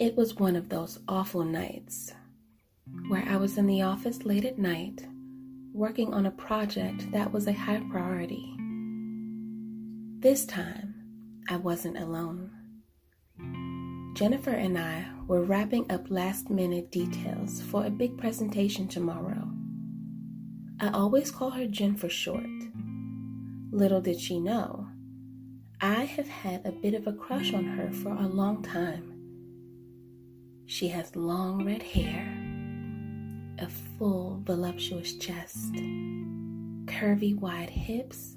It was one of those awful nights where I was in the office late at night working on a project that was a high priority. This time, I wasn't alone. Jennifer and I were wrapping up last minute details for a big presentation tomorrow. I always call her Jen for short. Little did she know, I have had a bit of a crush on her for a long time. She has long red hair, a full, voluptuous chest, curvy, wide hips,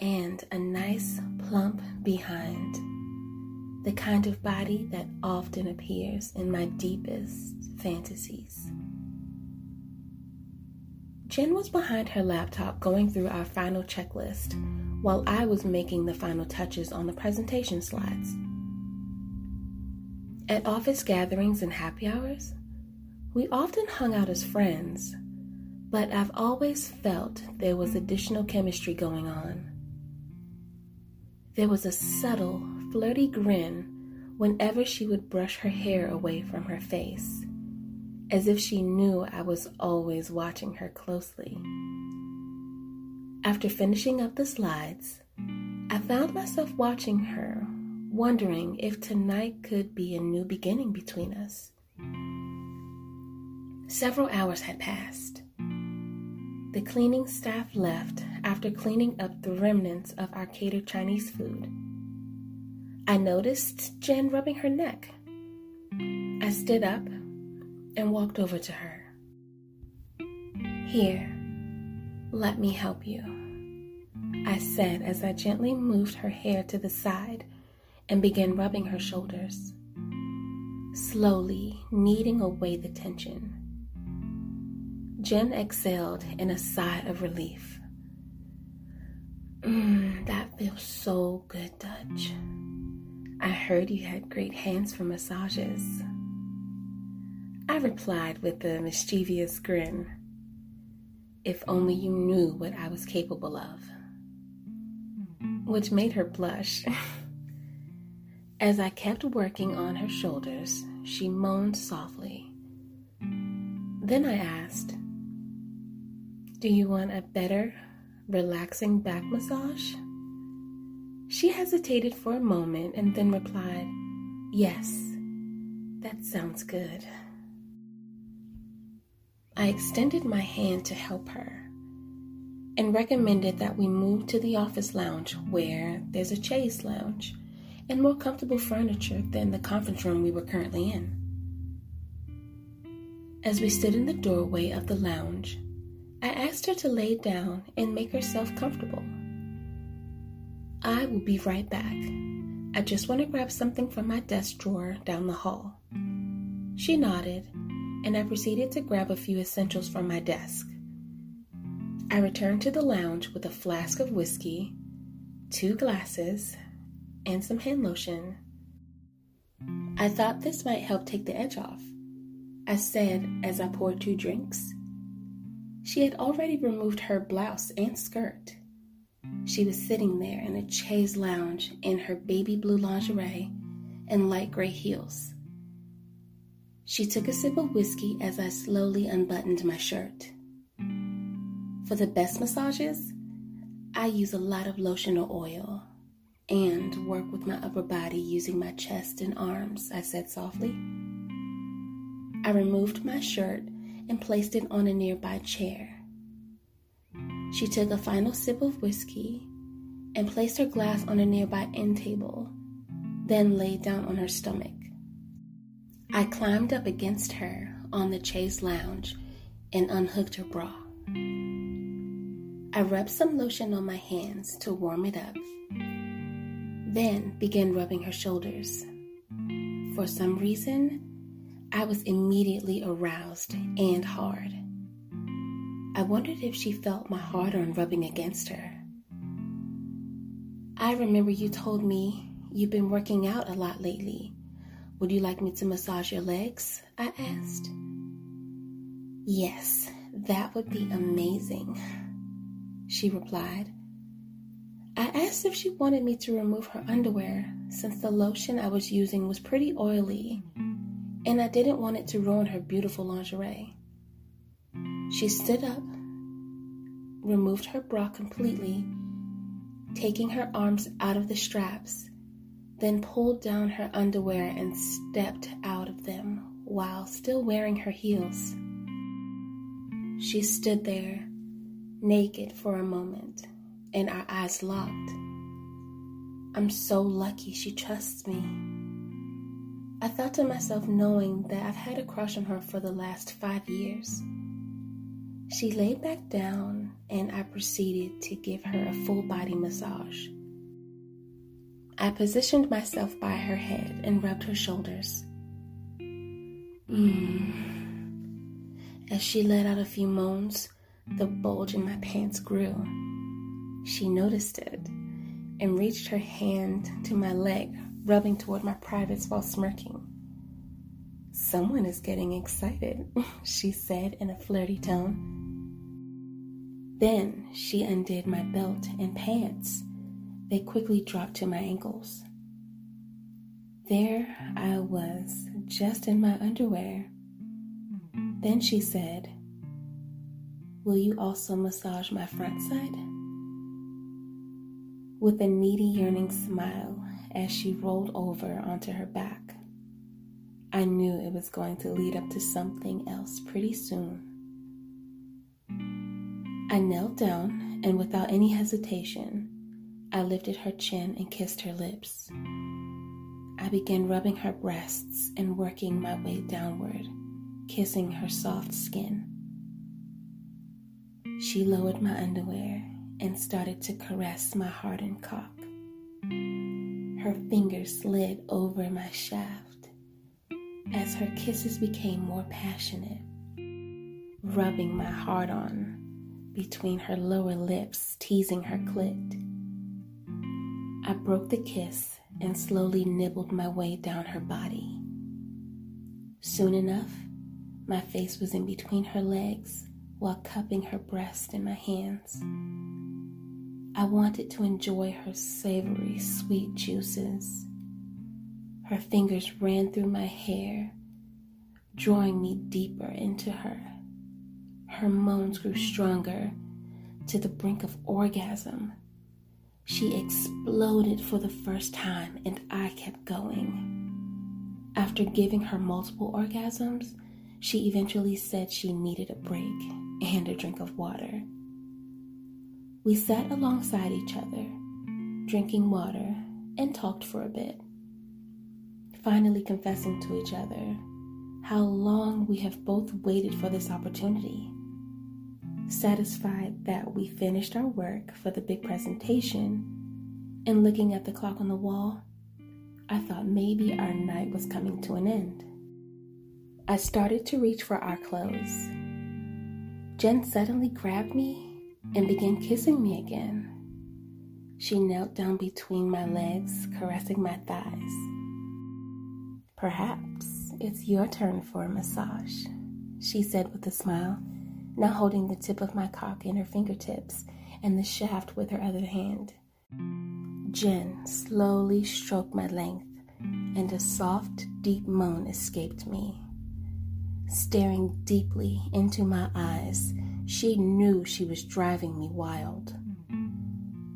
and a nice, plump behind. The kind of body that often appears in my deepest fantasies. Jen was behind her laptop going through our final checklist while I was making the final touches on the presentation slides. At office gatherings and happy hours, we often hung out as friends, but I've always felt there was additional chemistry going on. There was a subtle, flirty grin whenever she would brush her hair away from her face, as if she knew I was always watching her closely. After finishing up the slides, I found myself watching her, wondering if tonight could be a new beginning between us. Several hours had passed. The cleaning staff left after cleaning up the remnants of our catered Chinese food. I noticed Jen rubbing her neck. I stood up and walked over to her. Here, let me help you, I said as I gently moved her hair to the side and began rubbing her shoulders, slowly kneading away the tension. Jen exhaled in a sigh of relief. Mmm, that feels so good, Dutch. I heard you had great hands for massages. I replied with a mischievous grin. If only you knew what I was capable of. Which made her blush. As I kept working on her shoulders, she moaned softly. Then I asked, Do you want a better, relaxing back massage? She hesitated for a moment and then replied, Yes, that sounds good. I extended my hand to help her and recommended that we move to the office lounge where there's a chaise lounge and more comfortable furniture than the conference room we were currently in. As we stood in the doorway of the lounge, I asked her to lay down and make herself comfortable. I will be right back. I just want to grab something from my desk drawer down the hall. She nodded and I proceeded to grab a few essentials from my desk. I returned to the lounge with a flask of whiskey, two glasses, and some hand lotion. I thought this might help take the edge off, I said as I poured two drinks. She had already removed her blouse and skirt. She was sitting there in a chaise lounge in her baby blue lingerie and light gray heels. She took a sip of whiskey as I slowly unbuttoned my shirt. For the best massages, I use a lot of lotion or oil and work with my upper body using my chest and arms, I said softly. I removed my shirt and placed it on a nearby chair. She took a final sip of whiskey and placed her glass on a nearby end table, then laid down on her stomach. I climbed up against her on the chaise lounge and unhooked her bra. I rubbed some lotion on my hands to warm it up, then began rubbing her shoulders. For some reason, I was immediately aroused and hard. I wondered if she felt my hard on rubbing against her. I remember you told me you've been working out a lot lately would you like me to massage your legs? I asked. Yes, that would be amazing, she replied. I asked if she wanted me to remove her underwear since the lotion I was using was pretty oily and I didn't want it to ruin her beautiful lingerie. She stood up, removed her bra completely, taking her arms out of the straps, then pulled down her underwear and stepped out of them while still wearing her heels. She stood there, naked for a moment, and our eyes locked. I'm so lucky she trusts me. I thought to myself, knowing that I've had a crush on her for the last five years. She laid back down, and I proceeded to give her a full body massage. I positioned myself by her head and rubbed her shoulders. Mm. As she let out a few moans, the bulge in my pants grew. She noticed it and reached her hand to my leg, rubbing toward my privates while smirking. Someone is getting excited, she said in a flirty tone. Then she undid my belt and pants. They quickly dropped to my ankles. There I was, just in my underwear. Then she said, Will you also massage my front side? With a needy, yearning smile as she rolled over onto her back, I knew it was going to lead up to something else pretty soon. I knelt down and without any hesitation, I lifted her chin and kissed her lips. I began rubbing her breasts and working my way downward, kissing her soft skin. She lowered my underwear and started to caress my hardened cock. Her fingers slid over my shaft as her kisses became more passionate, rubbing my heart on between her lower lips, teasing her clit. I broke the kiss and slowly nibbled my way down her body. Soon enough, my face was in between her legs while cupping her breast in my hands. I wanted to enjoy her savory, sweet juices. Her fingers ran through my hair, drawing me deeper into her her moans grew stronger to the brink of orgasm. She exploded for the first time, and I kept going. After giving her multiple orgasms, she eventually said she needed a break and a drink of water. We sat alongside each other, drinking water, and talked for a bit, finally confessing to each other how long we have both waited for this opportunity. Satisfied that we finished our work for the big presentation and looking at the clock on the wall, I thought maybe our night was coming to an end. I started to reach for our clothes. Jen suddenly grabbed me and began kissing me again. She knelt down between my legs, caressing my thighs. Perhaps it's your turn for a massage, she said with a smile now holding the tip of my cock in her fingertips and the shaft with her other hand. Jen slowly stroked my length, and a soft, deep moan escaped me. Staring deeply into my eyes, she knew she was driving me wild.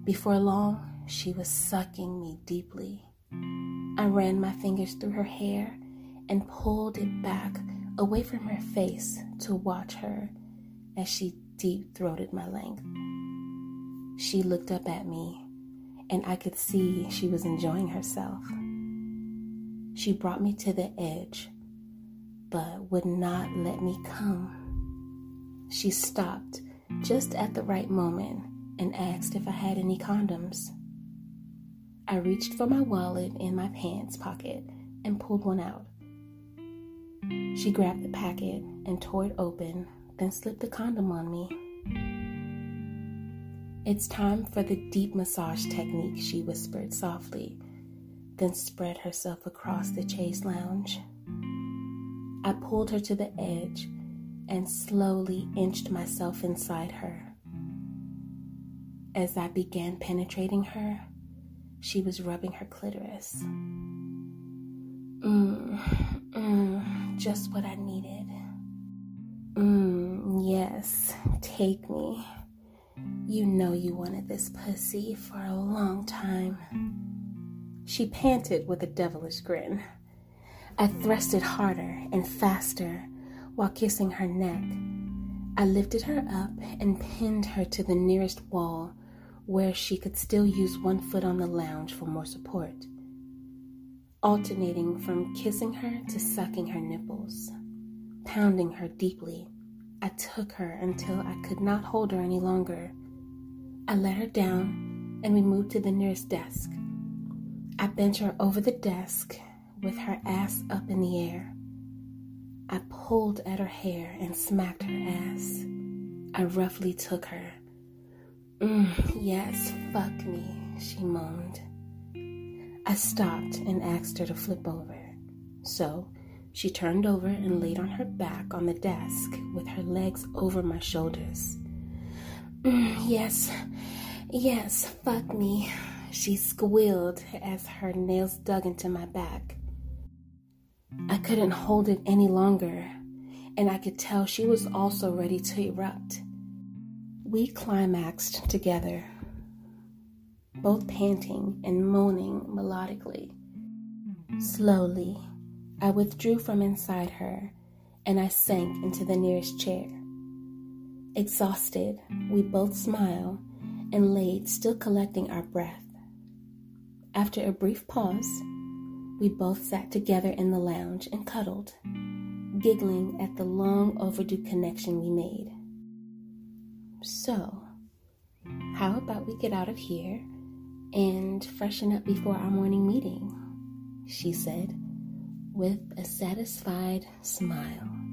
Before long, she was sucking me deeply. I ran my fingers through her hair and pulled it back away from her face to watch her as she deep throated my length. She looked up at me, and I could see she was enjoying herself. She brought me to the edge, but would not let me come. She stopped just at the right moment and asked if I had any condoms. I reached for my wallet in my pants pocket and pulled one out. She grabbed the packet and tore it open then slipped the condom on me. It's time for the deep massage technique, she whispered softly, then spread herself across the chaise lounge. I pulled her to the edge and slowly inched myself inside her. As I began penetrating her, she was rubbing her clitoris. Mm, mm. just what I needed. Mmm, yes, take me. You know you wanted this pussy for a long time. She panted with a devilish grin. I thrusted harder and faster while kissing her neck. I lifted her up and pinned her to the nearest wall where she could still use one foot on the lounge for more support, alternating from kissing her to sucking her nipples. Pounding her deeply, I took her until I could not hold her any longer. I let her down and we moved to the nearest desk. I bent her over the desk with her ass up in the air. I pulled at her hair and smacked her ass. I roughly took her. Mm, yes, fuck me, she moaned. I stopped and asked her to flip over. So she turned over and laid on her back on the desk with her legs over my shoulders. Mm, yes, yes, fuck me, she squealed as her nails dug into my back. I couldn't hold it any longer, and I could tell she was also ready to erupt. We climaxed together, both panting and moaning melodically. Slowly, I withdrew from inside her and I sank into the nearest chair. Exhausted, we both smiled and laid, still collecting our breath. After a brief pause, we both sat together in the lounge and cuddled, giggling at the long overdue connection we made. So, how about we get out of here and freshen up before our morning meeting? She said with a satisfied smile.